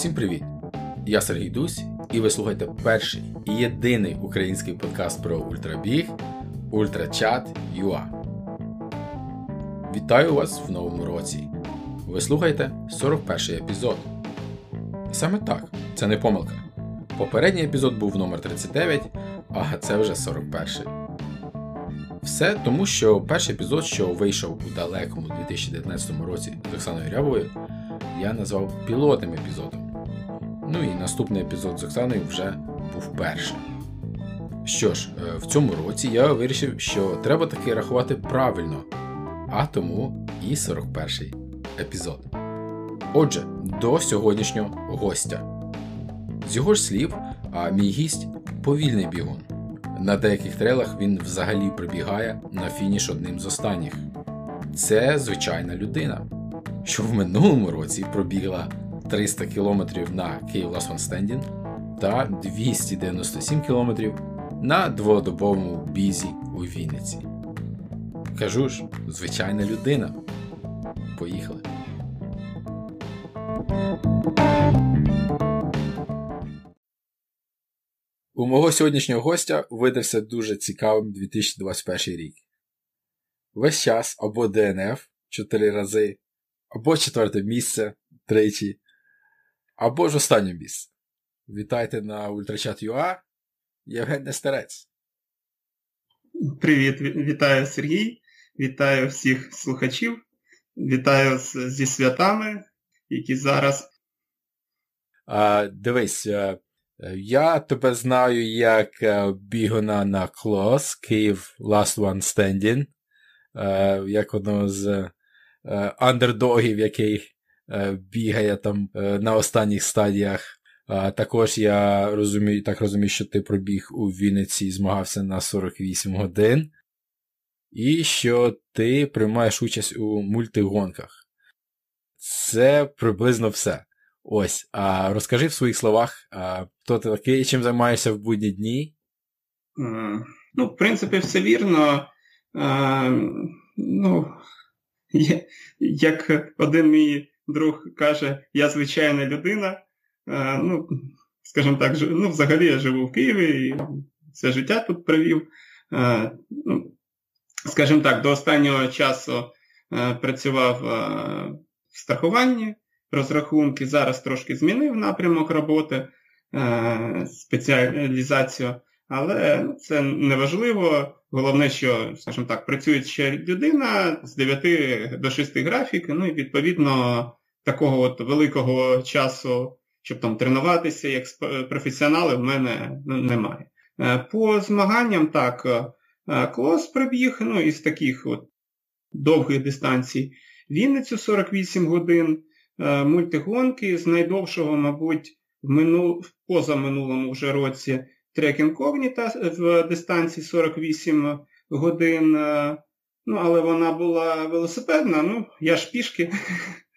Всім привіт! Я Сергій Дусь, і ви слухаєте перший і єдиний український подкаст про ультрабіг Ультрачат UA. Вітаю вас в новому році. Ви слухаєте 41 епізод. І саме так, це не помилка. Попередній епізод був номер 39, а це вже 41. Все тому, що перший епізод, що вийшов у далекому 2019 році з Оксаною Рябовою, я назвав пілотним епізодом. Ну і наступний епізод з Оксаною вже був перший. Що ж, е, в цьому році я вирішив, що треба таки рахувати правильно, а тому і 41 епізод. Отже, до сьогоднішнього гостя. З його ж слів, а мій гість повільний бігун. На деяких трейлах він взагалі прибігає на фініш одним з останніх. Це звичайна людина, що в минулому році пробігла 300 км на Київ One та 297 км на дводобовому бізі у Вінниці. Кажу ж, звичайна людина. Поїхали. У мого сьогоднішнього гостя видався дуже цікавим 2021 рік. Весь час або ДНФ 4 рази, або четверте місце тричі, або ж останнє місце. Вітайте на Ультрачат.ua Євген Нестерець. Привіт, вітаю Сергій, вітаю всіх слухачів, вітаю зі святами, які зараз. А, Дивись, е, я тебе знаю як е, бігуна на клос Київ Last One Standing, е, як одного з андердогів, який бігає там на останніх стадіях. Також я розумію, так розумію, що ти пробіг у Вінниці і змагався на 48 годин, і що ти приймаєш участь у мультигонках. Це приблизно все. Ось, а розкажи в своїх словах, а, хто ти такий чим займаєшся в будні дні? Ну, в принципі, все вірно. А, ну, Як один мій друг каже, я звичайна людина. Ну, Скажімо так, ну, взагалі я живу в Києві і все життя тут провів. Ну, Скажімо так, до останнього часу працював в страхуванні розрахунки. Зараз трошки змінив напрямок роботи, е, спеціалізацію, але ну, це неважливо. Головне, що, скажімо так, працює ще людина з 9 до 6 графік, ну і відповідно такого от великого часу, щоб там тренуватися як професіонали, в мене ну, немає. Е, по змаганням так, е, клос прибіг, ну із таких от довгих дистанцій. Вінницю 48 годин, Е, мультигонки з найдовшого, мабуть, в минул... позаминулому вже році трек інкогніта в дистанції 48 годин. Е, ну, але вона була велосипедна, ну, я ж пішки,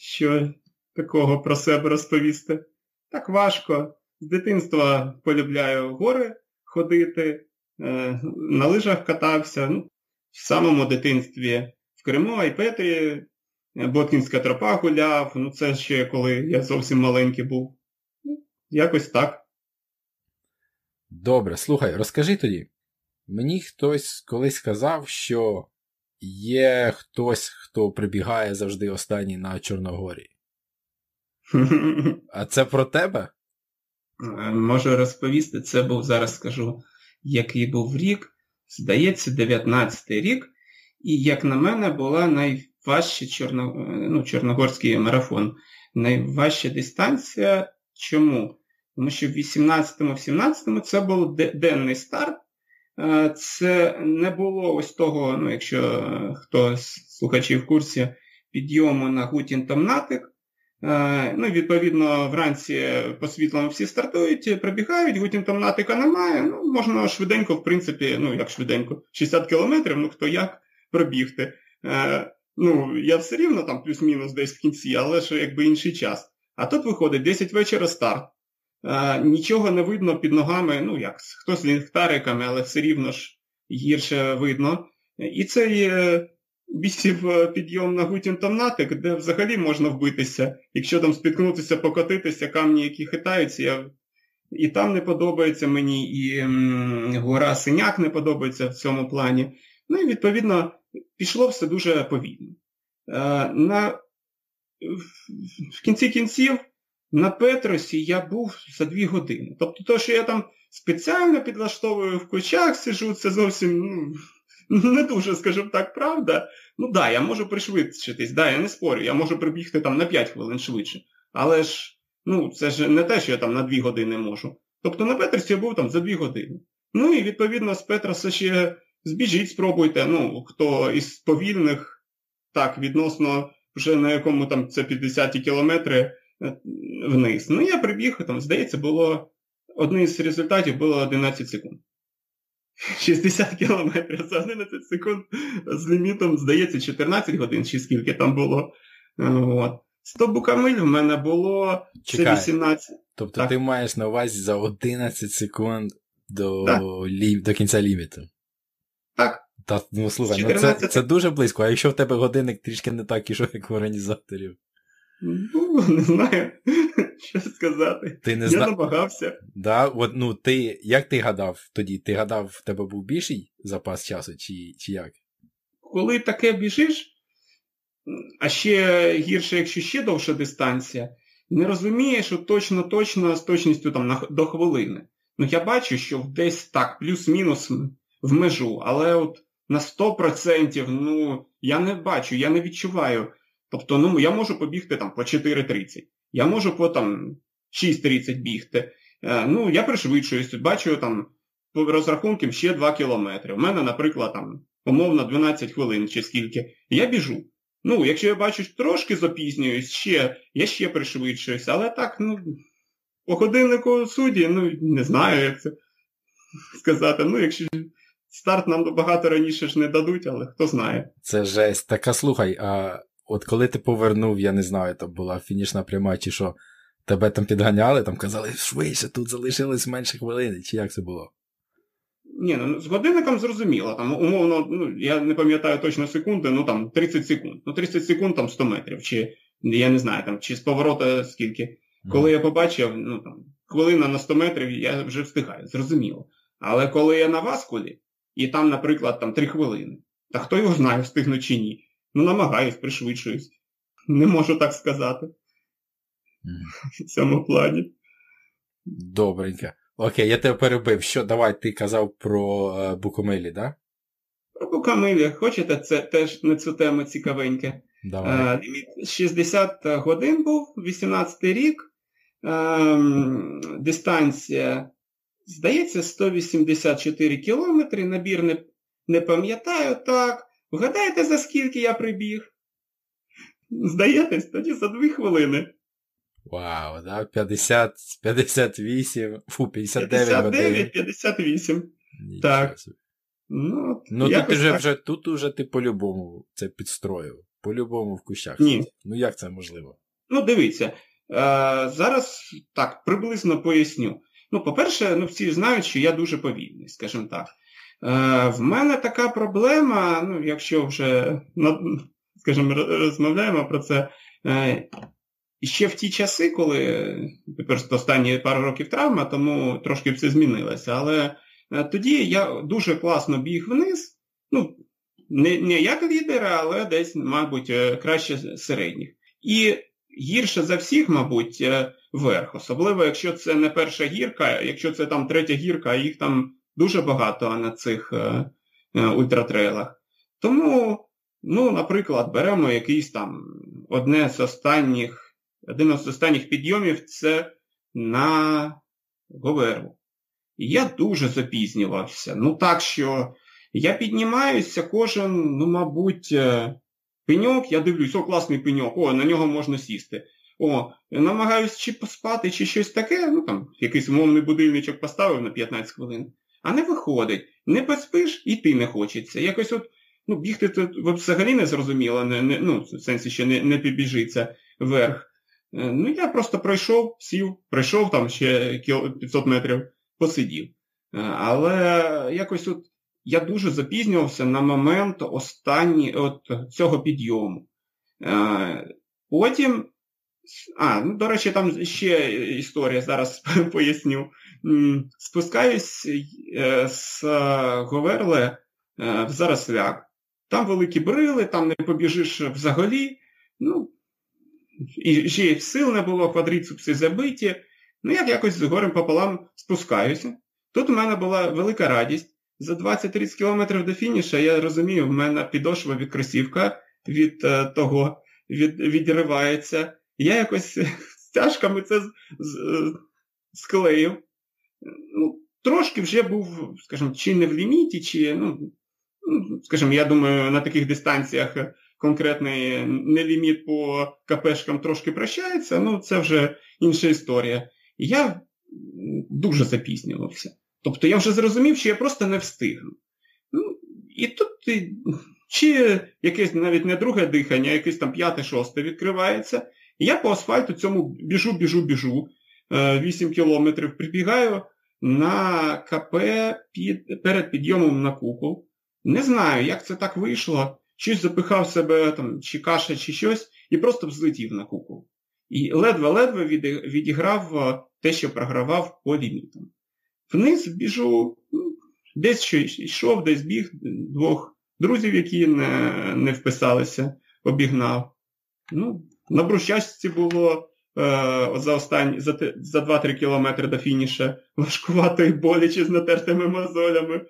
що такого про себе розповісти. Так важко. З дитинства полюбляю гори ходити, е, на лижах катався. Ну, В самому дитинстві в Криму, Айпетрі Боткінська тропа гуляв, ну це ще коли я зовсім маленький був. Ну, якось так. Добре, слухай, розкажи тоді. Мені хтось колись сказав, що є хтось, хто прибігає завжди останній на Чорногорі. А це про тебе? Е, можу розповісти, це був, зараз скажу, який був рік. Здається, 19-й рік. І, як на мене, була най найважчий Чорно, ну, Чорногорський марафон. Найважча дистанція. Чому? Тому що в 18-му, в 17-му це був денний старт. Е, це не було ось того, ну, якщо хто з слухачів в курсі, підйому на Гутін Томнатик. Е, ну, Відповідно, вранці по світлому всі стартують, пробігають, Гутін Томнатика немає. Ну, Можна швиденько, в принципі, ну як швиденько, 60 кілометрів, ну хто як пробігти. Е, Ну, я все рівно там плюс-мінус десь в кінці, але ж якби інший час. А тут виходить 10 вечора старт. А, Нічого не видно під ногами, ну як, хтось з ліхтариками, але все рівно ж гірше видно. І цей бісів е, підйом на Гутін-Томнатик, де взагалі можна вбитися. Якщо там спіткнутися, покотитися, камні, які хитаються, я... і там не подобається мені, і гора Синяк не подобається в цьому плані. Ну і відповідно пішло все дуже повільно. Е, на... В кінці кінців на Петросі я був за дві години. Тобто, то, що я там спеціально підлаштовую в кочах, сижу, це зовсім ну, не дуже, скажімо так, правда. Ну да, я можу пришвидшитись, да, я не спорю, я можу прибігти там на 5 хвилин швидше. Але ж, ну, це ж не те, що я там на 2 години можу. Тобто на Петросі я був там за 2 години. Ну і відповідно з Петроса ще збіжіть, спробуйте. Ну, хто із повільних, так, відносно вже на якому там це 50 кілометри вниз. Ну, я прибіг, там, здається, було одним з результатів було 11 секунд. 60 кілометрів за 11 секунд з лімітом, здається, 14 годин, чи скільки там було. От. 100 букамиль в мене було Чекай. 18. Тобто Так. ти маєш на увазі за 11 секунд до, лі... до кінця ліміту. Так. Та, ну слухай, ну це, це дуже близько, а якщо в тебе годинник трішки не так ішов, як в організаторів. Ну, не знаю, що сказати. Ти не Я знав. намагався. Да, от, ну, ти, як ти гадав тоді? Ти гадав, в тебе був більший запас часу, чи, чи як? Коли таке біжиш, а ще гірше, якщо ще довша дистанція, не розумієш, що точно-точно з точністю там до хвилини. Ну я бачу, що десь так, плюс-мінус в межу, але от на 100% ну, я не бачу, я не відчуваю. Тобто, ну, я можу побігти там по 4.30, я можу по там 6.30 бігти. Е, ну, я пришвидшуюсь, бачу там по розрахункам ще 2 кілометри. У мене, наприклад, там умовно 12 хвилин чи скільки. Я біжу. Ну, якщо я бачу, трошки запізнююсь, ще, я ще пришвидшуюсь, але так, ну, по годиннику судді, ну, не знаю, як це сказати. Ну, якщо старт нам багато раніше ж не дадуть, але хто знає. Це жесть. Так, а слухай, а от коли ти повернув, я не знаю, там була фінішна пряма, чи що, тебе там підганяли, там казали, швидше, тут залишилось менше хвилини, чи як це було? Ні, ну з годинником зрозуміло. Там умовно, ну я не пам'ятаю точно секунди, ну там 30 секунд. Ну 30 секунд там 100 метрів, чи я не знаю, там, чи з поворота скільки. Коли я побачив, ну там хвилина на 100 метрів, я вже встигаю, зрозуміло. Але коли я на Васкулі, і там, наприклад, там 3 хвилини, та хто його знає, встигну чи ні. Ну, намагаюсь, пришвидшуюсь. Не можу так сказати в цьому плані. Добренько. Окей, я тебе перебив. Що, давай, ти казав про е, Букомилі, да? Про Букамилі, хочете, це теж на цю тему цікавеньке. Давай. Е, ліміт 60 годин був, 18 рік. Ем, дистанція, здається, 184 кілометри. Набір не, не пам'ятаю так. Вгадайте, за скільки я прибіг? Здаєтесь, тоді за 2 хвилини. Вау, да? 50, 58, фу, 59 годин. 59, 58. Нічого Так. Ну, Ну тут уже, так. вже, тут уже ти по-любому це підстроїв. По-любому в кущах. Ні. Ну як це можливо? Ну, дивіться, е, зараз так, приблизно поясню. Ну, по-перше, ну, всі знають, що я дуже повільний, скажімо так. Е, в мене така проблема, ну, якщо вже, скажімо, розмовляємо про це. Е, ще в ті часи, коли просто останні пару років травма, тому трошки все змінилося. Але е, тоді я дуже класно біг вниз. Ну, не, не як лідер, але десь, мабуть, краще середніх. І гірше за всіх, мабуть, верх. Особливо, якщо це не перша гірка, якщо це там третя гірка, а їх там дуже багато на цих е, е, ультратрейлах. Тому, ну, наприклад, беремо якийсь там одне з останніх, один з останніх підйомів це на Говерлу. І я дуже запізнювався. Ну так що я піднімаюся кожен, ну, мабуть, е, пеньок, я дивлюсь, о, класний пеньок, о, на нього можна сісти. О, намагаюсь чи поспати, чи щось таке, ну там якийсь умовний будильничок поставив на 15 хвилин, а не виходить. Не поспиш, іти не хочеться. Якось от, ну, бігти тут взагалі не зрозуміло, не, не, ну, в сенсі ще не, не підбіжиться вверх. Е, Ну, я просто пройшов, сів, пройшов там ще кіл- 500 метрів, посидів. Е, Але якось от я дуже запізнювався на момент останні, от цього підйому. Е, потім, а, ну, до речі, там ще історія, зараз поясню. Спускаюсь е, з Говерле в Заросляк. Там великі брили, там не побіжиш взагалі. Ну, і ще сил не було, квадріцепси забиті. Ну, я якось з горем пополам спускаюся. Тут у мене була велика радість. За 20-30 кілометрів до фініша, я розумію, в мене підошва від кросівка від е, того від, відривається. Я якось стяжками це з, е, склеїв. Ну, Трошки вже був, скажімо, чи не в ліміті, чи, ну, ну скажімо, я думаю, на таких дистанціях конкретний не ліміт по КПшкам трошки прощається, ну це вже інша історія. я дуже запізнювався. Тобто я вже зрозумів, що я просто не встигну. Ну, І тут чи якесь навіть не друге дихання, а якесь там п'яте-шосте відкривається. І я по асфальту цьому біжу, біжу, біжу. 8 е, кілометрів прибігаю на КП під, перед підйомом на купол. Не знаю, як це так вийшло. Щось запихав себе, там, чи каша, чи щось, і просто взлетів на купол. І ледве-ледве відіграв е, те, що програвав по лімітам. Вниз біжу, ну, десь що йшов, десь біг двох друзів, які не не вписалися, обігнав. Ну, На Брущачці було е, за останні, за, за 2-3 кілометри до фініша важкувато і боляче з натертими мозолями.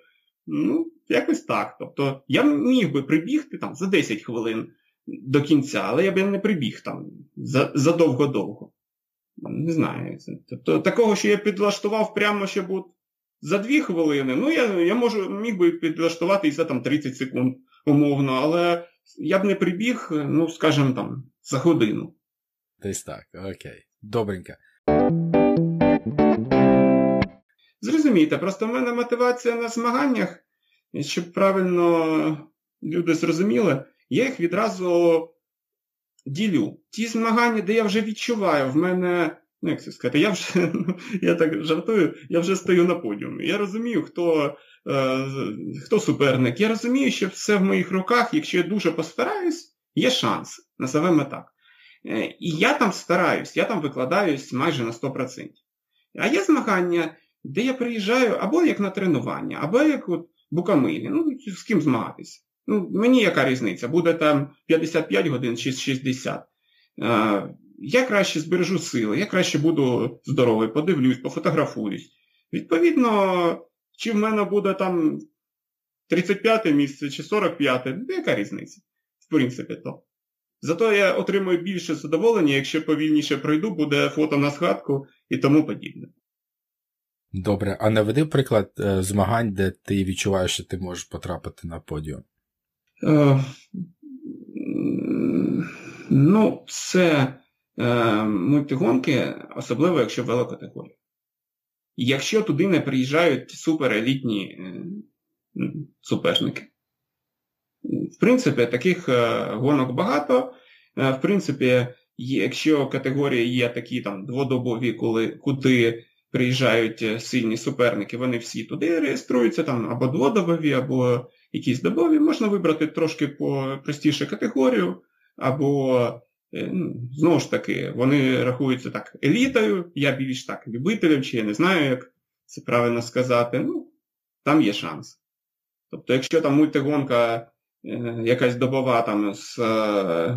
Ну, якось так. Тобто я міг би прибігти там за 10 хвилин до кінця, але я б не прибіг там задовго-довго. Не знаю. Тобто такого, що я підлаштував прямо, щоб от за 2 хвилини, ну я я можу, міг би підлаштувати і за там 30 секунд умовно, але я б не прибіг, ну, скажімо там, за годину. Десь так, окей. Добренько. Зрозумійте, просто в мене мотивація на змаганнях, щоб правильно люди зрозуміли, я їх відразу ділю. Ті змагання, де я вже відчуваю, в мене, ну як це сказати, я вже, я так жартую, я вже стою на подіумі. Я розумію, хто е, хто суперник. Я розумію, що все в моїх руках, якщо я дуже постараюсь, є шанс. Називаємо так. І я там стараюсь, я там викладаюсь майже на 100%. А є змагання, де я приїжджаю або як на тренування, або як от букамилі. Ну, з ким змагатися. Ну, Мені яка різниця? Буде там 55 годин чи 60. Е, я краще збережу сили, я краще буду здоровий, подивлюсь, пофотографуюсь. Відповідно, чи в мене буде там 35 місце чи 45, ну, яка різниця? В принципі, то. Зато я отримую більше задоволення, якщо повільніше пройду, буде фото на згадку і тому подібне. Добре, а наведи приклад е, змагань, де ти відчуваєш, що ти можеш потрапити на подіум. Е, ну, це е, мультигонки, особливо якщо велокатегорія. Якщо туди не приїжджають суперелітні е, суперники. В принципі, таких е, гонок багато. Е, в принципі, якщо категорії є такі там дводобові, коли, куди приїжджають е, сильні суперники, вони всі туди реєструються, там або дводобові, або якісь добові, можна вибрати трошки по простіше категорію, або, ну, знову ж таки, вони рахуються так елітою, я більш так любителем, чи я не знаю, як це правильно сказати. ну, Там є шанс. Тобто, якщо там мультигонка якась добова там з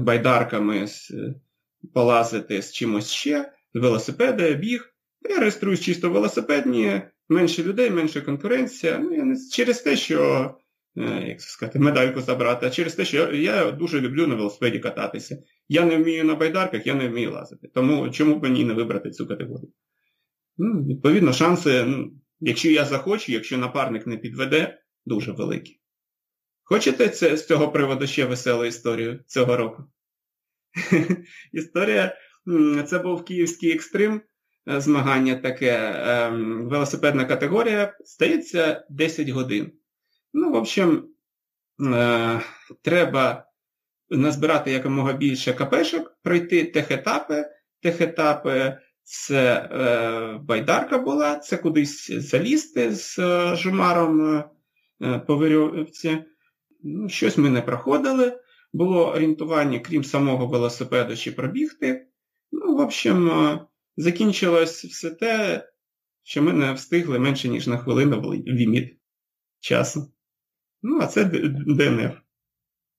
байдарками, з, полазити з чимось ще, велосипеди, біг, я реєструюсь чисто велосипедні, менше людей, менше конкуренція. Ну, я не через те, що, е, як сказати, медальку забрати, а через те, що я дуже люблю на велосипеді кататися. Я не вмію на байдарках, я не вмію лазити. Тому чому б мені не вибрати цю категорію? Ну, Відповідно, шанси, ну, якщо я захочу, якщо напарник не підведе, дуже великі. Хочете це, з цього приводу ще веселу історію цього року? Історія, це був київський екстрим. Е, змагання таке, ем, велосипедна категорія, стається 10 годин. Ну, в общем, е, треба назбирати якомога більше капешок, пройти техетапи. Техетапи це е, байдарка була, це кудись залізти з жумаром по вирьовці. Ну, щось ми не проходили. Було орієнтування, крім самого велосипеду, чи пробігти. Ну, в общем, е, закінчилось все те, що ми не встигли менше, ніж на хвилину в ліміт часу. Ну, а це ДНФ.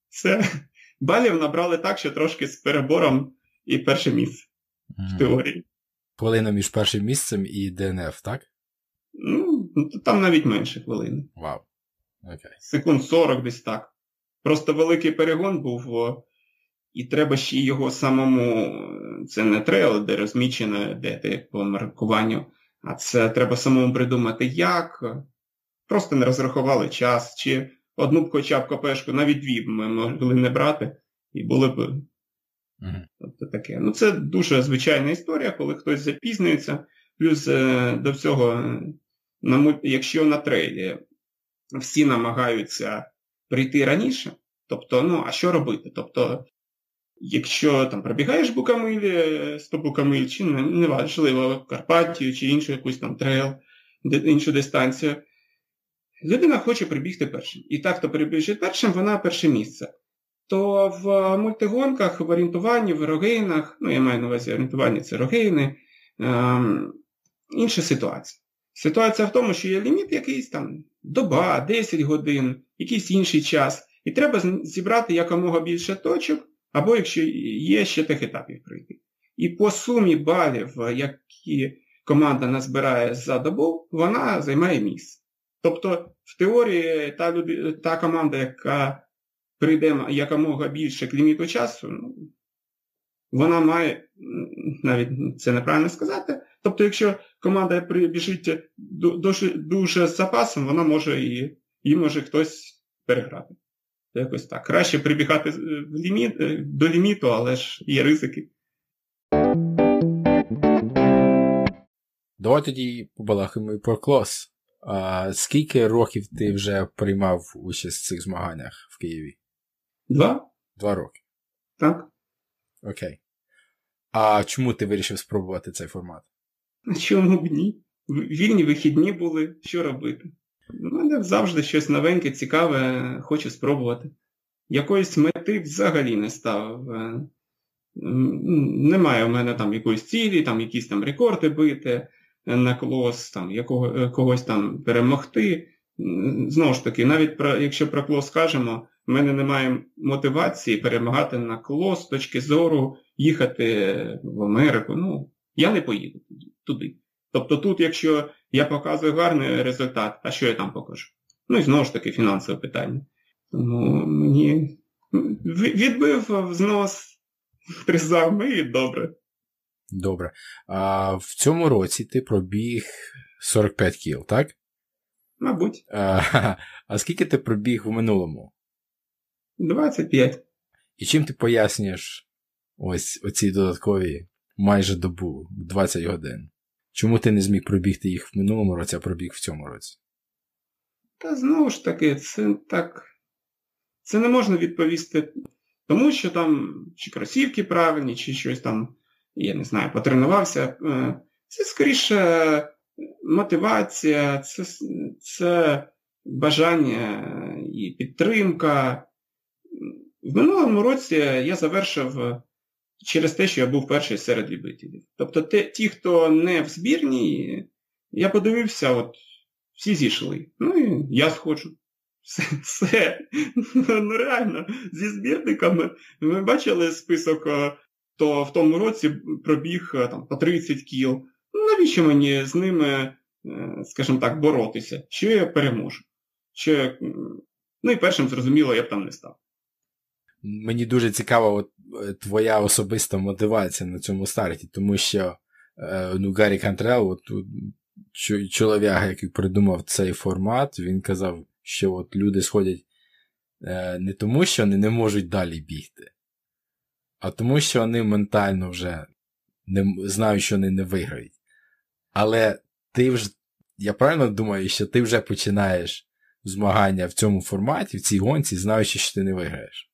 Це балів набрали так, що трошки з перебором і перше місце в теорії. Хвилина між першим місцем і ДНФ, так? Ну, там навіть менше хвилини. Вау. Окей. Секунд 40 десь так. Просто великий перегон був, і треба ще його самому. Це не трейл, де розмічено, де ти по маркуванню, а це треба самому придумати, як. Просто не розрахували час, чи одну б хоча б копешку, навіть дві б ми могли не брати, і були б. Mm-hmm. Тобто таке. Ну, це дуже звичайна історія, коли хтось запізнюється. Плюс е, до всього, якщо на трейлі всі намагаються прийти раніше, тобто, ну, а що робити? Тобто, якщо там пробігаєш букамилі, 100 букамиль, чи неважливо, Карпатію, чи іншу якусь там трейл, іншу дистанцію, людина хоче прибігти першим. І так, хто прибіжить першим, вона перше місце. То в мультигонках, в орієнтуванні, в рогейнах, ну я маю на увазі орієнтування це рогейни, ем, інша ситуація. Ситуація в тому, що є ліміт якийсь там доба, 10 годин, якийсь інший час. І треба зібрати якомога більше точок, або якщо є ще тих етапів пройти. І по сумі балів, які команда назбирає за добу, вона займає місце. Тобто, в теорії та люди, та команда, яка прийде якомога більше к ліміту часу, ну, вона має, навіть це неправильно сказати. Тобто, якщо команда прибіжить дуже, дуже з запасом, вона може і її може хтось переграти. Якось так. Краще прибігати в ліміт, до ліміту, але ж є ризики. Давай тоді побалахаємо і про клас. А Скільки років ти вже приймав участь в цих змаганнях в Києві? Два. Два роки. Так. Окей. А чому ти вирішив спробувати цей формат? Чому б ні? Вільні вихідні були, що робити? У мене завжди щось новеньке, цікаве, хочу спробувати. Якоїсь мети взагалі не ставив. Е, немає у мене там якоїсь цілі, там якісь там рекорди бити на клос, там, якого, е, когось там перемогти. Знову ж таки, навіть про, якщо про клос скажемо, в мене немає мотивації перемагати на клос з точки зору їхати в Америку. Ну, я не поїду туди. Тобто тут, якщо я показую гарний результат, а що я там покажу? Ну і знову ж таки фінансове питання. Тому мені відбив знос призами і добре. Добре. А в цьому році ти пробіг 45 кіл, так? Мабуть. А, а скільки ти пробіг в минулому? 25. І чим ти пояснюєш ось оці додаткові майже добу, 20 годин? Чому ти не зміг пробігти їх в минулому році, а пробіг в цьому році? Та знову ж таки, це так. Це не можна відповісти, тому що там чи кросівки правильні, чи щось там, я не знаю, потренувався. Е, це скоріше мотивація, це, це бажання і підтримка. В минулому році я завершив через те, що я був перший серед любителів. Тобто те, ті, хто не в збірні, я подивився, от всі зійшли. Ну і я сходжу. Все, все. Ну реально, зі збірниками ми бачили список, то в тому році пробіг там, по 30 кіл. Ну, навіщо мені з ними, е, скажімо так, боротися? Що я переможу? Що. Ну і першим, зрозуміло, я б там не став. Мені дуже цікава от, е, твоя особиста мотивація на цьому старті, тому що е, ну, Гаррі Кантрел, от, чоловік, який придумав цей формат, він казав, що от люди сходять е, не тому, що вони не можуть далі бігти, а тому, що вони ментально вже не, знають, що вони не виграють. Але ти вже, я правильно думаю, що ти вже починаєш змагання в цьому форматі, в цій гонці, знаючи, що ти не виграєш.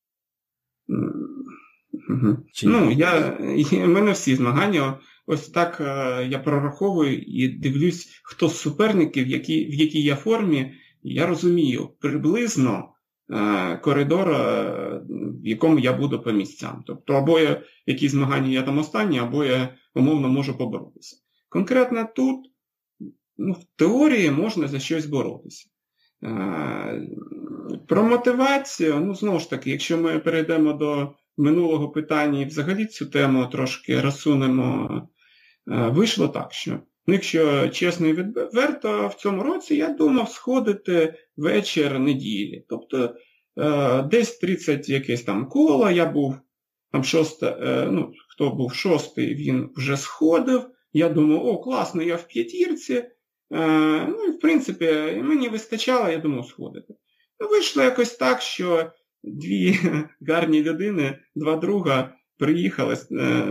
Чи... Ну, я, У мене всі змагання. Ось так е, я прораховую і дивлюсь, хто з суперників, які, в якій я формі, я розумію приблизно е, коридор, е, в якому я буду по місцям. Тобто, або я якісь змагання я там останні, або я умовно можу поборотися. Конкретно тут, ну, в теорії можна за щось боротися. Е, про мотивацію, ну, знову ж таки, якщо ми перейдемо до минулого питання і взагалі цю тему трошки розсунемо, вийшло так, що Ну, якщо чесно і відверто, в цьому році я думав сходити вечір неділі. Тобто е, десь 30 якесь там коло, я був там шосте, е, ну, хто був шостий, він вже сходив. Я думав, о, класно, я в п'ятірці. Е, ну і в принципі, мені вистачало, я думав, сходити. Вийшло якось так, що дві гарні людини, два друга приїхали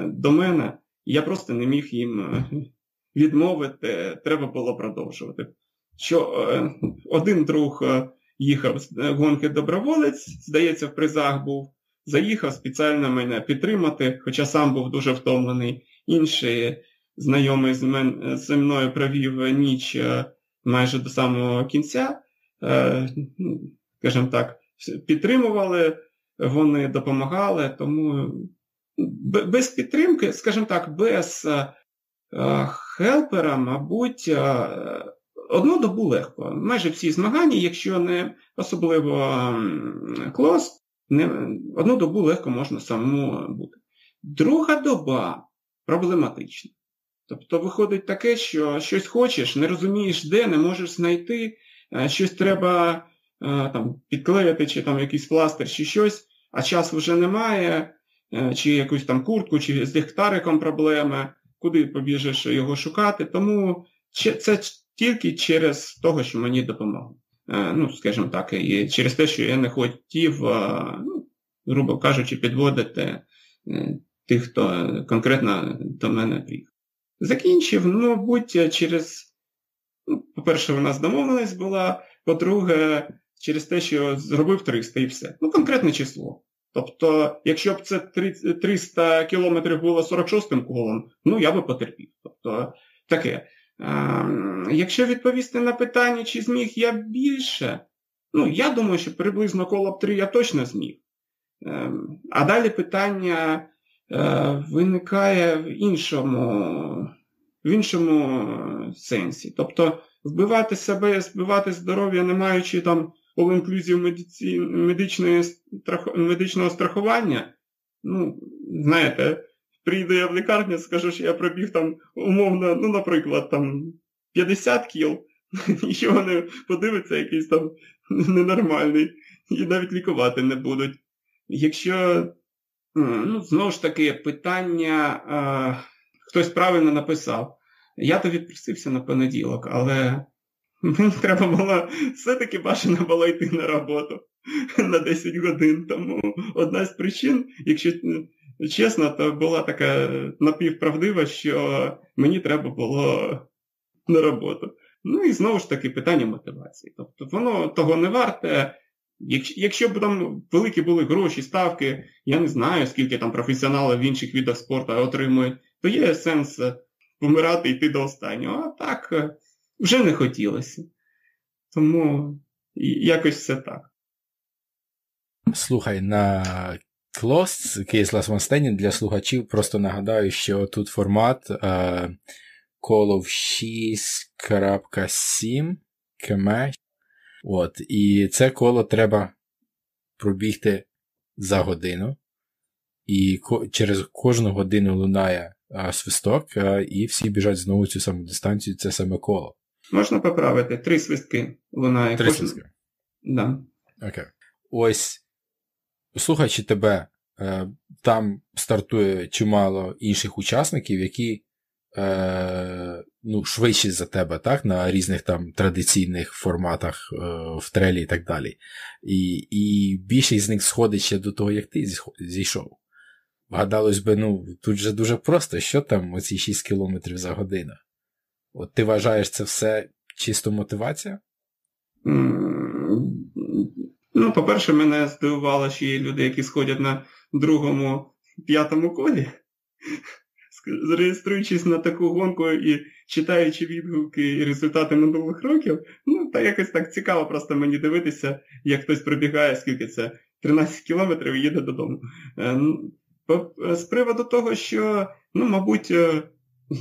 до мене, я просто не міг їм відмовити, треба було продовжувати. Що е, один друг е, їхав з е, гонки доброволець, здається, в призах був, заїхав спеціально мене підтримати, хоча сам був дуже втомлений. Інший знайомий з, мною провів ніч майже до самого кінця, скажімо так, підтримували, вони допомагали, тому без підтримки, скажімо так, без хелпера, мабуть, одну добу легко. Майже всі змагання, якщо не особливо клос, не, одну добу легко можна самому бути. Друга доба проблематична. Тобто виходить таке, що щось хочеш, не розумієш де, не можеш знайти, щось треба там, підклеїти, чи там якийсь пластир, чи щось, а часу вже немає, чи якусь там куртку, чи з ліхтариком проблеми куди побіжиш його шукати. Тому це тільки через того, що мені допомогли. Е, ну, скажімо так, і через те, що я не хотів, е, ну, грубо кажучи, підводити е, тих, хто конкретно до мене приїхав. Закінчив, ну, мабуть, через, по-перше, у нас домовленість була, по-друге, через те, що зробив 300 і все. Ну, конкретне число. Тобто, якщо б це 300 кілометрів було 46-м колом, ну я би потерпів. Тобто, таке. Якщо відповісти на питання, чи зміг я більше, ну, я думаю, що приблизно коло б 3 я точно зміг. Ем, а далі питання е, виникає в іншому, в іншому сенсі. Тобто, вбивати себе, збивати здоров'я, не маючи там all-inclusive медичного страхування, ну, знаєте, прийду я в лікарню, скажу, що я пробіг там умовно, ну, наприклад, там 50 кіл, нічого не подивиться, якийсь там ненормальний, і навіть лікувати не будуть. Якщо, ну, знову ж таки, питання, хтось правильно написав, я то відпросився на понеділок, але Мені треба було все-таки бажано було йти на роботу на 10 годин. Тому одна з причин, якщо чесно, то була така напівправдива, що мені треба було на роботу. Ну і знову ж таки питання мотивації. Тобто воно того не варте. Якщо, б там великі були гроші, ставки, я не знаю, скільки там професіонали в інших видах спорту отримують, то є сенс помирати і йти до останнього. А так вже не хотілося. Тому якось все так. Слухай, на Closed Case Last One Standing для слухачів просто нагадаю, що тут формат е, Call of 6.7 км. От, І це коло треба пробігти за годину. І ко- через кожну годину лунає свисток, і всі біжать знову цю саму дистанцію, це саме коло. Можна поправити. Три свистки лунає. Три Кожен... свистки. Да. Окей. Ось, слухаючи тебе, е, там стартує чимало інших учасників, які е, ну, швидші за тебе, так, на різних там традиційних форматах е, в трелі і так далі. І і більшість з них сходить ще до того, як ти зійшов. Гадалось би, ну, тут же дуже просто, що там оці 6 км за годину. От ти вважаєш це все чисто мотивація? Ну, по-перше, мене здивувало, що є люди, які сходять на другому, п'ятому колі. реєструючись на таку гонку і читаючи відгуки і результати минулих років, ну, та якось так цікаво просто мені дивитися, як хтось пробігає, скільки це 13 кілометрів і їде додому. Е, з приводу того, що, ну, мабуть, е,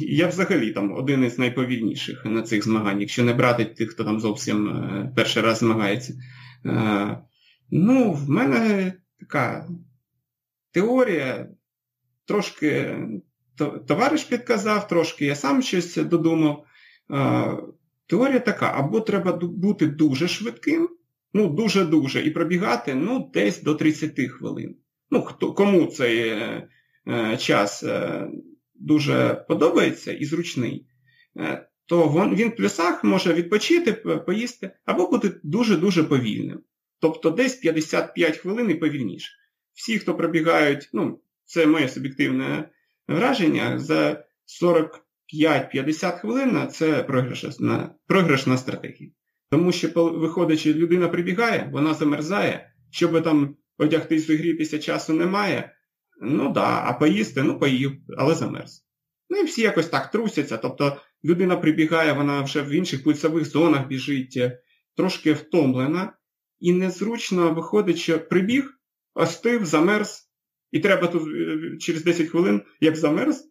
я взагалі там один із найповільніших на цих змаганнях, якщо не брати тих, хто там зовсім е, перший раз змагається. Ну, в мене така теорія, трошки товариш підказав, трошки я сам щось додумав. Теорія така, або треба бути дуже швидким, ну, дуже-дуже, і пробігати ну, десь до 30 хвилин. Ну, хто, Кому цей е, е, час е, дуже подобається і зручний, то він в плюсах може відпочити, поїсти, або бути дуже-дуже повільним. Тобто десь 55 хвилин і повільніше. Всі, хто пробігають, ну, це моє суб'єктивне враження, за 45-50 хвилин це програшна, програшна стратегія. Тому що, виходячи, людина прибігає, вона замерзає, щоб там одягтись в грі після часу немає. Ну да, а поїсти, ну поїв, але замерз. Ну і всі якось так трусяться. Тобто людина прибігає, вона вже в інших пульсових зонах біжить, трошки втомлена, і незручно виходить, що прибіг, остив, замерз, і треба тут е, через 10 хвилин, як замерз,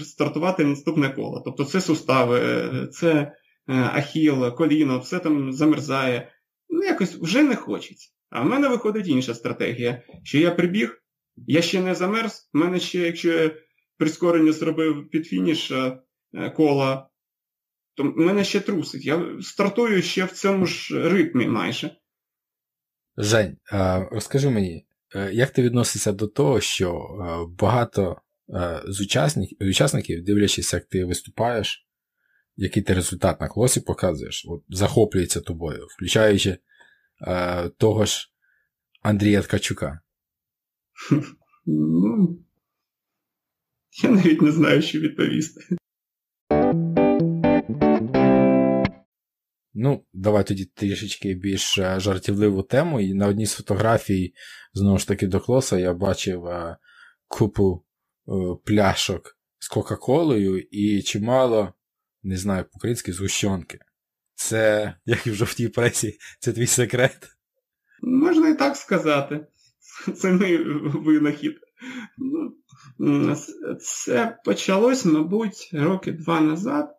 стартувати наступне коло. Тобто це сустави, е, це е, ахіл, коліно, все там замерзає. Ну, якось вже не хочеться. А в мене виходить інша стратегія, що я прибіг, я ще не замерз, в мене ще, якщо я прискорення зробив під фініш кола, то мене ще трусить. Я стартую ще в цьому ж ритмі майже. Жень, розкажи мені, Е, як ти відносишся до того, що е, багато е, з учасників, дивлячись, як ти виступаєш, який ти результат на клосі показуєш, от, захоплюється тобою, включаючи е, того ж Андрія Ткачука? Ну, я навіть не знаю, що відповісти. Ну, давай тоді трішечки більш е, жартівливу тему. І на одній з фотографій, знову ж таки, до клоса я бачив е, купу е, пляшок з Кока-Колою і чимало, не знаю, по-українськи згущенки. Це, як і в жовтій пресі, це твій секрет? Можна і так сказати. Це мій винахід. Ну, Це почалось, мабуть, роки два назад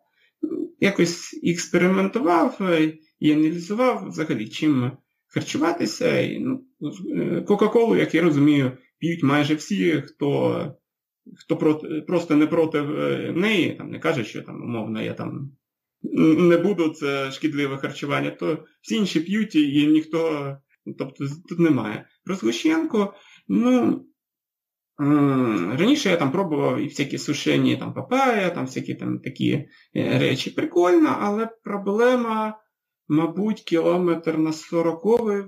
якось експериментував е, і аналізував взагалі, чим харчуватися. Ну, е, Кока-Колу, як я розумію, п'ють майже всі, хто хто проти, просто не проти е, неї, там не каже, що там, умовно, я там не буду, це шкідливе харчування, то всі інші п'ють і ніхто, тобто тут немає. Про Згущенко, ну, Раніше я там пробував і всякі сушені там папая, там всякі там такі е, речі. Прикольно, але проблема, мабуть, кілометр на 40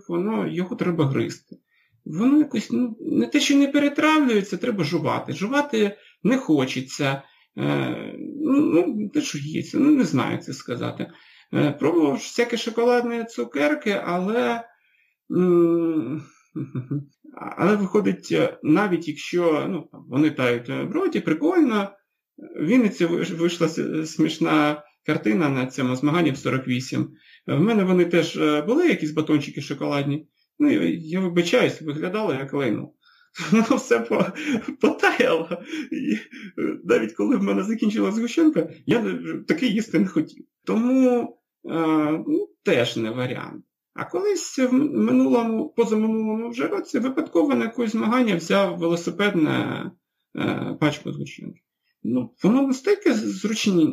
воно його треба гризти. Воно якось ну, не те, що не перетравлюється, треба жувати. Жувати не хочеться. Е, ну, те, що є, ну не знаю це сказати. Е, пробував всякі шоколадні цукерки, але. Але виходить, е, навіть якщо ну, вони тають в роті, прикольно, в Вінниці вийшла смішна картина на цьому змаганні в 48. В мене вони теж е, були якісь батончики шоколадні. Ну, я вибачаюсь, виглядало як лайно. Воно все потаяло. І е, навіть коли в мене закінчилася згущенка, я таке їсти не хотів. Тому ну, теж не варіант. А колись в минулому, позаминулому вже році випадково на якось змагання взяв велосипедне е, пачку згущенки. Ну, Воно настільки зручні,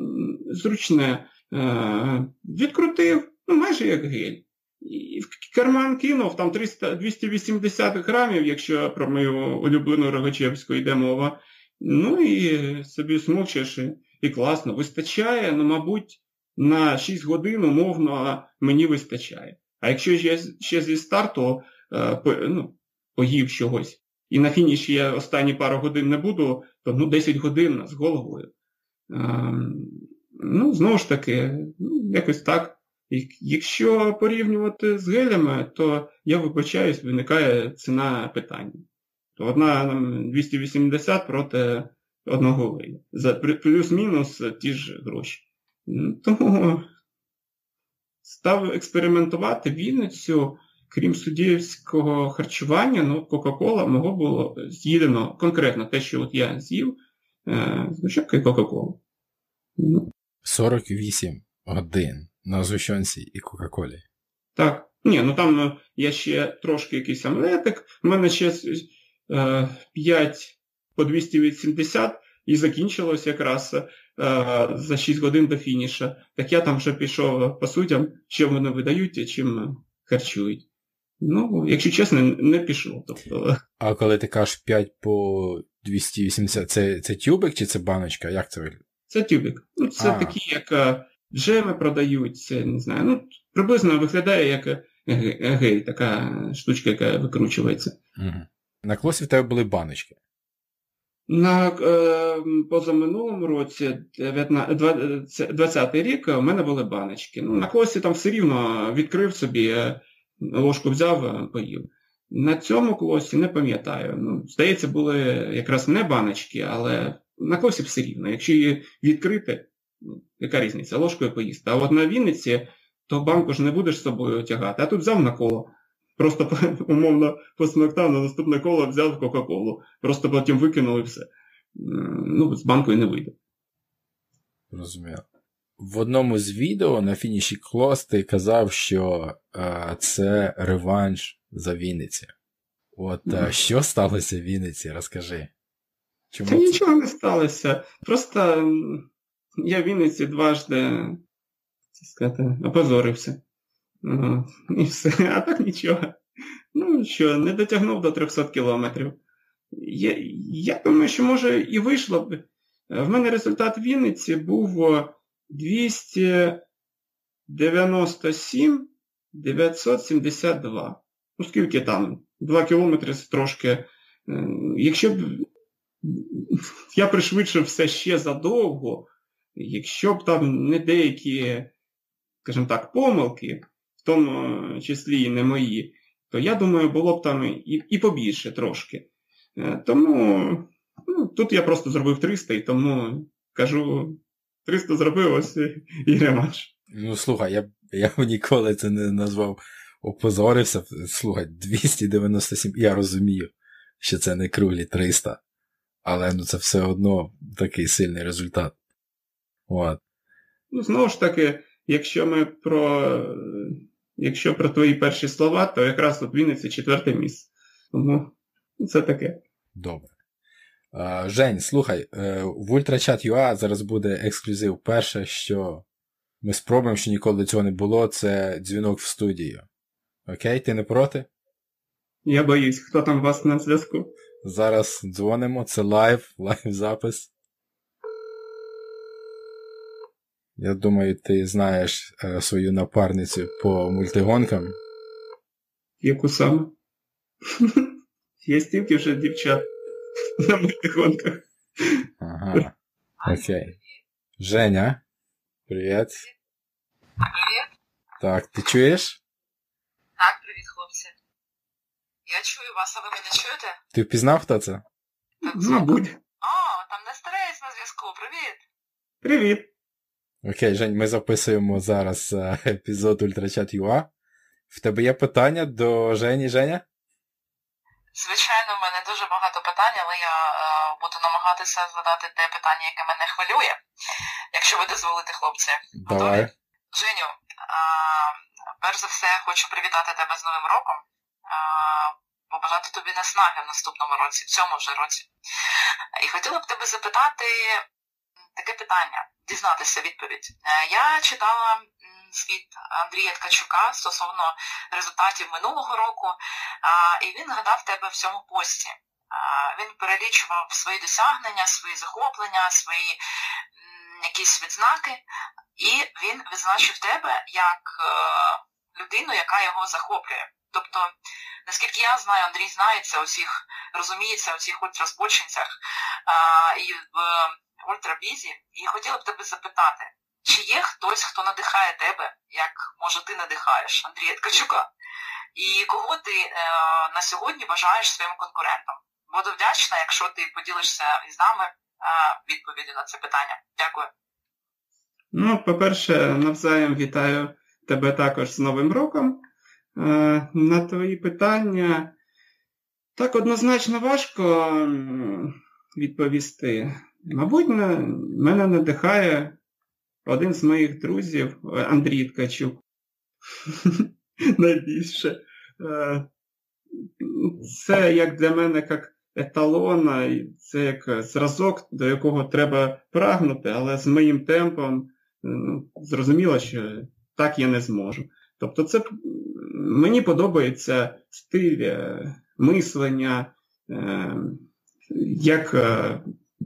зручне е, відкрутив, ну майже як гель. І в карман кинув там 300, 280 грамів, якщо про мою улюблену Рогачевську йде мова. Ну і собі смокчеш і, і класно. Вистачає, ну, мабуть, на 6 годин умовно мені вистачає. А якщо я ще зі старту е, ну, поїв чогось, і на фініші я останні пару годин не буду, то ну, 10 годин з головою. Ем, ну, знову ж таки, ну, якось так. Якщо порівнювати з гелями, то я вибачаюсь, виникає ціна питання. То одна 280 проти одного лея. За плюс-мінус ті ж гроші. Тому став експериментувати Вінницю, крім суддівського харчування, ну, Кока-Кола мого було з'їдено конкретно те, що от я з'їв, звичайно, Кока-Кола. 48 годин на зущенці і Кока-Колі. Так. Ні, ну там ну, я ще трошки якийсь омлетик, у мене ще е, 5 по 280 і закінчилось якраз е, за 6 годин до фініша. Так я там вже пішов по суддям, що вони видають і чим харчують. Ну, якщо чесно, не пішов. Тобто... А коли ти кажеш 5 по 280, це це тюбик чи це баночка? Як це виглядає? Це тюбик. Ну, Це а. такі, як е, джеми продають, не знаю. Ну, приблизно виглядає як е, гель, така штучка, яка викручується. Угу. На клосі в тебе були баночки. На е, позаминулому році, 20 й рік, у мене були баночки. Ну, На клосі там все рівно відкрив собі, е, ложку взяв, е, поїв. На цьому клосі не пам'ятаю. Ну, Здається, були якраз не баночки, але на клосі все рівно. Якщо її відкрити, яка різниця, ложкою поїсти. А от на Вінниці то банку ж не будеш з собою тягати, а тут взяв на коло. Просто умовно посмоктав на наступне коло взяв Кока-Колу. Просто потім викинув і все. Ну, з банкою не вийде. Розумію. В одному з відео на фініші Клос ти казав, що е, це реванш за Вінниці. От mm. що сталося в Вінниці, розкажи. Чому Та це? нічого не сталося. Просто я в Вінниці дважди сказати, опозорився. Ну, і все, а так нічого. Ну що, не дотягнув до 300 кілометрів. Я, я думаю, що може і вийшло б. В мене результат Вінниці був 297 972. Ну, скільки там? 2 кілометри трошки. Е, якщо б я пришвидшив все ще задовго, якщо б там не деякі, скажімо так, помилки, в тому числі і не мої, то я думаю, було б там і і побільше трошки. Е, тому ну, тут я просто зробив 300 і тому кажу, 300 зробив ось і ремонт. Ну, слухай, я я б ніколи це не назвав опозорився. Слухай, 297, я розумію, що це не круглі 300. Але ну, це все одно такий сильний результат. От. Ну, знову ж таки, якщо ми про якщо про твої перші слова, то якраз от Вінниці четверте місце. Тому це таке. Добре. Жень, слухай, е, в UltraChat.ua зараз буде ексклюзив. Перше, що ми спробуємо, що ніколи до цього не було, це дзвінок в студію. Окей, ти не проти? Я боюсь, хто там у вас на зв'язку? Зараз дзвонимо, це live, live запис. Я думаю, ти знаєш е, свою напарницю по мультигонкам. Яку саме? Є стільки вже дівчат на мультигонках. Ага. Окей. Женя. Привіт. Привіт. Так, ти чуєш? Так, привіт, хлопці. Я чую вас, а ви мене чуєте? Ти впізнав, хто це? Так, Мабуть. О, там не старець на зв'язку. Привіт. Привіт. Окей, Жень, ми записуємо зараз е, епізод Ультрачат ЮА. В тебе є питання до Жені Женя? Звичайно, в мене дуже багато питань, але я е, буду намагатися задати те питання, яке мене хвилює. Якщо ви дозволите, хлопці. Давай. Женю, е, перш за все, хочу привітати тебе з Новим роком. Е, побажати тобі наснаги в наступному році, в цьому вже році. І хотіла б тебе запитати таке питання, дізнатися відповідь. Е, я читала звіт Андрія Ткачука стосовно результатів минулого року, і він гадав тебе в цьому пості. Він перелічував свої досягнення, свої захоплення, свої якісь відзнаки, і він відзначив тебе як е, людину, яка його захоплює. Тобто, наскільки я знаю, Андрій знається усіх, розуміється у цих ультраспольчинцях і ультрабізі, і хотіла б тебе запитати, чи є хтось, хто надихає тебе, як може ти надихаєш Андрія Ткачука, і кого ти е, на сьогодні вважаєш своїм конкурентом? Буду вдячна, якщо ти поділишся із нами е, відповіді на це питання. Дякую. Ну, по-перше, навзаєм вітаю тебе також з Новим роком. На твої питання так однозначно важко відповісти. Мабуть, мене надихає один з моїх друзів, Андрій Ткачук. Найбільше. Е, це як для мене як еталон, це як зразок, до якого треба прагнути, але з моїм темпом ну, зрозуміло, що так я не зможу. Тобто, це мені подобається стиль е, мислення, е, як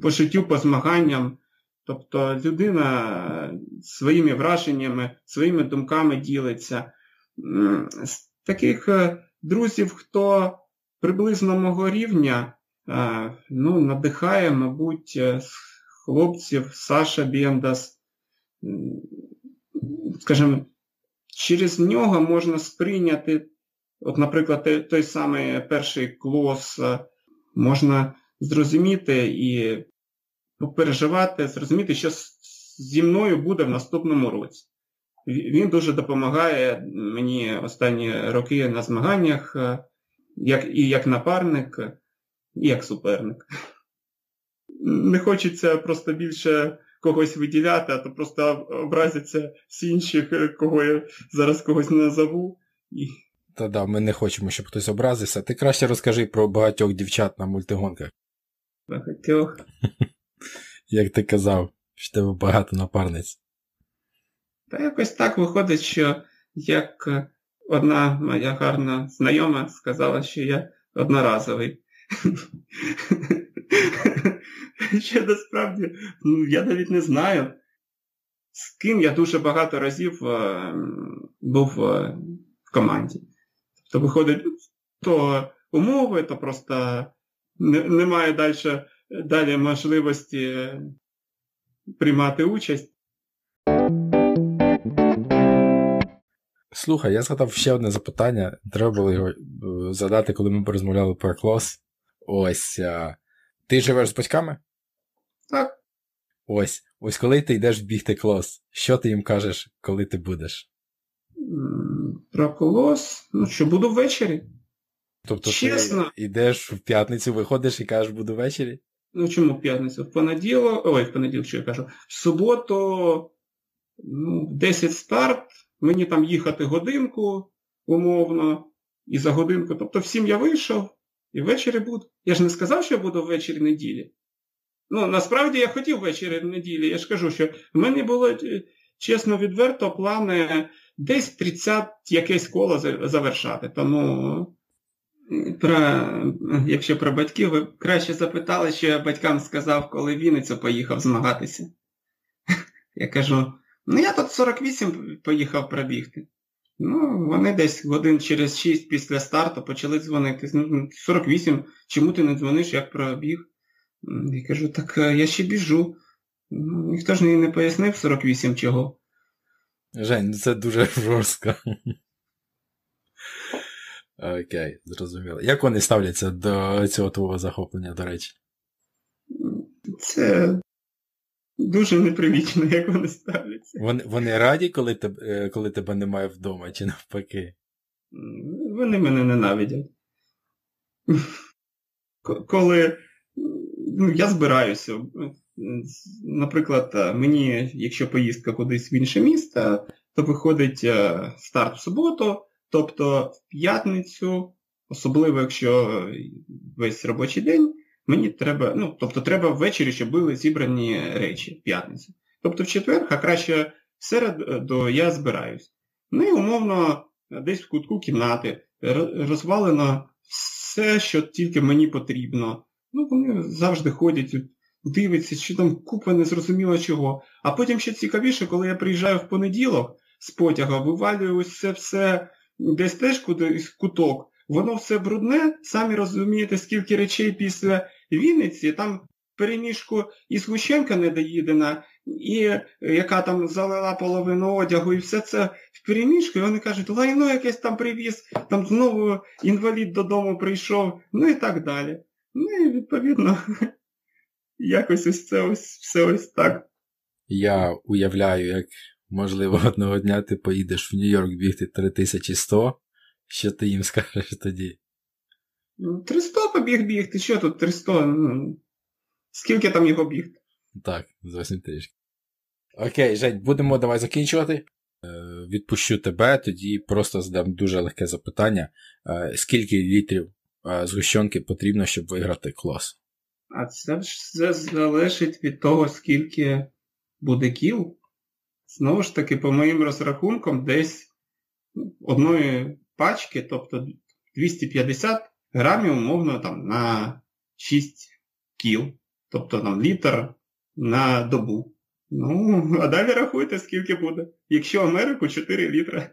по життю, по змаганням. Тобто людина своїми враженнями, своїми думками ділиться. З таких е, друзів, хто приблизно мого рівня, е, ну, надихає, мабуть, е, хлопців Саша Бендас. Скажімо, через нього можна сприйняти, от, наприклад, той самий перший клос, можна зрозуміти і попереживати, зрозуміти, що зі мною буде в наступному році. Він дуже допомагає мені останні роки на змаганнях, е, як, і як напарник, і як суперник. Не хочеться просто більше когось виділяти, а то просто образяться всі інші, кого я зараз когось назову. І... Та да, ми не хочемо, щоб хтось образився. Ти краще розкажи про багатьох дівчат на мультигонках. Багатьох. Як ти казав, що тебе багато напарниць. Та якось так виходить, що як одна моя гарна знайома сказала, що я одноразовий. Ще насправді, ну, я навіть не знаю, з ким я дуже багато разів е, був е, в команді. Тобто, виходить, то умови, то просто немає далі далі можливості приймати участь. Слухай, я згадав ще одне запитання. Треба було його е, задати, коли ми порозмовляли про клас. Ось. Ти живеш з батьками? Так. Ось. Ось коли ти йдеш бігти клас, що ти їм кажеш, коли ти будеш? Про колос? Ну, що буду ввечері. Тобто Чесно? ти йдеш в п'ятницю, виходиш і кажеш, буду ввечері? Ну чому в п'ятницю? В понеділок, ой, в понеділок, що я кажу, в суботу, ну, 10 старт, мені там їхати годинку, умовно, і за годинку. Тобто всім я вийшов і ввечері буду. Я ж не сказав, що я буду ввечері неділі. Ну, насправді я хотів ввечері неділі. Я ж кажу, що в мене було, е, чесно, відверто, плани десь 30 якесь коло завершати. Тому про, якщо про батьків, ви краще запитали, що я батькам сказав, коли Вінницю поїхав змагатися. Я кажу, ну я тут 48 поїхав пробігти. Ну, вони десь годин через 6 після старту почали дзвонити. 48, ну, чому ти не дзвониш, як пробіг? Я кажу, так е, я ще біжу. Ну, Ніхто ж мені не пояснив 48 чого. Жень, це дуже жорстко. Окей, зрозуміло. Як вони ставляться до цього твого захоплення, до речі? Це дуже непривічно, як вони ставляться. Вони вони раді, коли тебе, коли тебе немає вдома, чи навпаки? Вони мене ненавидять. Коли ну, я збираюся. Наприклад, мені, якщо поїздка кудись в інше місто, то виходить е, старт в суботу. Тобто в п'ятницю, особливо якщо весь робочий день, мені треба, ну, тобто треба ввечері, щоб були зібрані речі в п'ятницю. Тобто в четвер, а краще в середу я збираюсь. Ну і умовно, десь в кутку кімнати розвалено все, що тільки мені потрібно. Ну, вони завжди ходять, дивляться, що там купа незрозуміло чого. А потім ще цікавіше, коли я приїжджаю в понеділок з потяга, вивалюю ось це все десь теж кудись куток, воно все брудне, самі розумієте, скільки речей після Вінниці, там переміжку і згущенка недоїдена, і е, яка там залила половину одягу, і все це в переміжку, і вони кажуть, лайно якесь там привіз, там знову інвалід додому прийшов, ну і так далі. Ну і відповідно якось ось це ось все ось так. Я уявляю, як, можливо, одного дня ти поїдеш в Нью-Йорк бігти 3100, що ти їм скажеш тоді? Ну, 300 побіг бігти, що тут 300? Ну, скільки там його бігти? Так, зовсім трішки. Окей, Жень, будемо давай закінчувати. Е, Відпущу тебе, тоді просто задам дуже легке запитання. Е, Скільки літрів е, згущенки потрібно, щоб виграти клас? А це ж все залежить від того, скільки буде кіл. Знову ж таки, по моїм розрахункам, десь одної пачки, тобто 250 грамів, умовно, там, на 6 кіл. Тобто там літр на добу. Ну, а далі рахуйте, скільки буде. Якщо Америку 4 літри.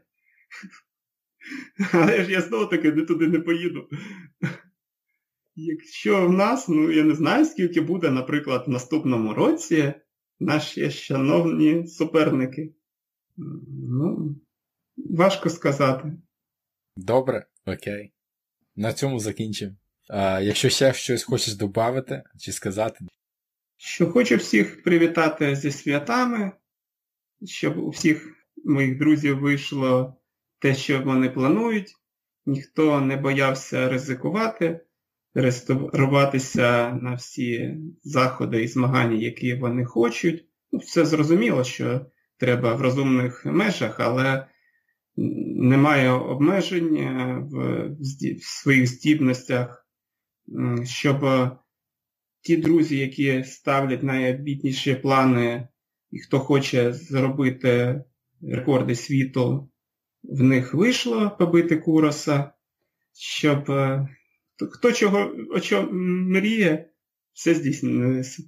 Але ж я знову таки туди не поїду. Якщо в нас, ну я не знаю, скільки буде, наприклад, в наступному році наші шановні суперники. Ну, важко сказати. Добре, окей. На цьому закінчимо. А, якщо ще щось хочеш додати чи сказати, Що хочу всіх привітати зі святами, щоб у всіх моїх друзів вийшло те, що вони планують. Ніхто не боявся ризикувати, реєструватися на всі заходи і змагання, які вони хочуть. Ну, Все зрозуміло, що треба в розумних межах, але немає обмежень е, в, в своїх здібностях, щоб ті друзі, які ставлять найобітніші плани, і хто хоче зробити рекорди світу, в них вийшло побити куроса, щоб е, хто чого о чому мріє, все здійснилося.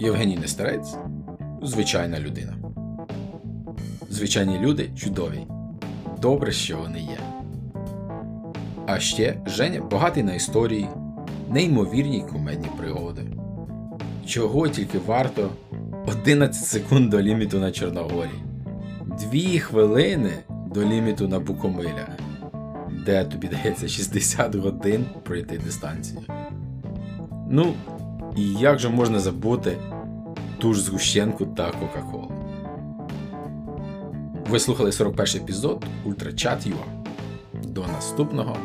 Євгеній Нестерець звичайна людина. Звичайні люди чудові. Добре, що вони є. А ще Женя багатий на історії, неймовірні кумедні пригоди. Чого тільки варто 11 секунд до ліміту на Чорногорі, 2 хвилини до ліміту на Букомилях, де тобі дається 60 годин пройти дистанцію. Ну, і як же можна забути ту ж згущенку та Кока-Колу? Ви слухали 41 епізод Ультрачат.ua. До наступного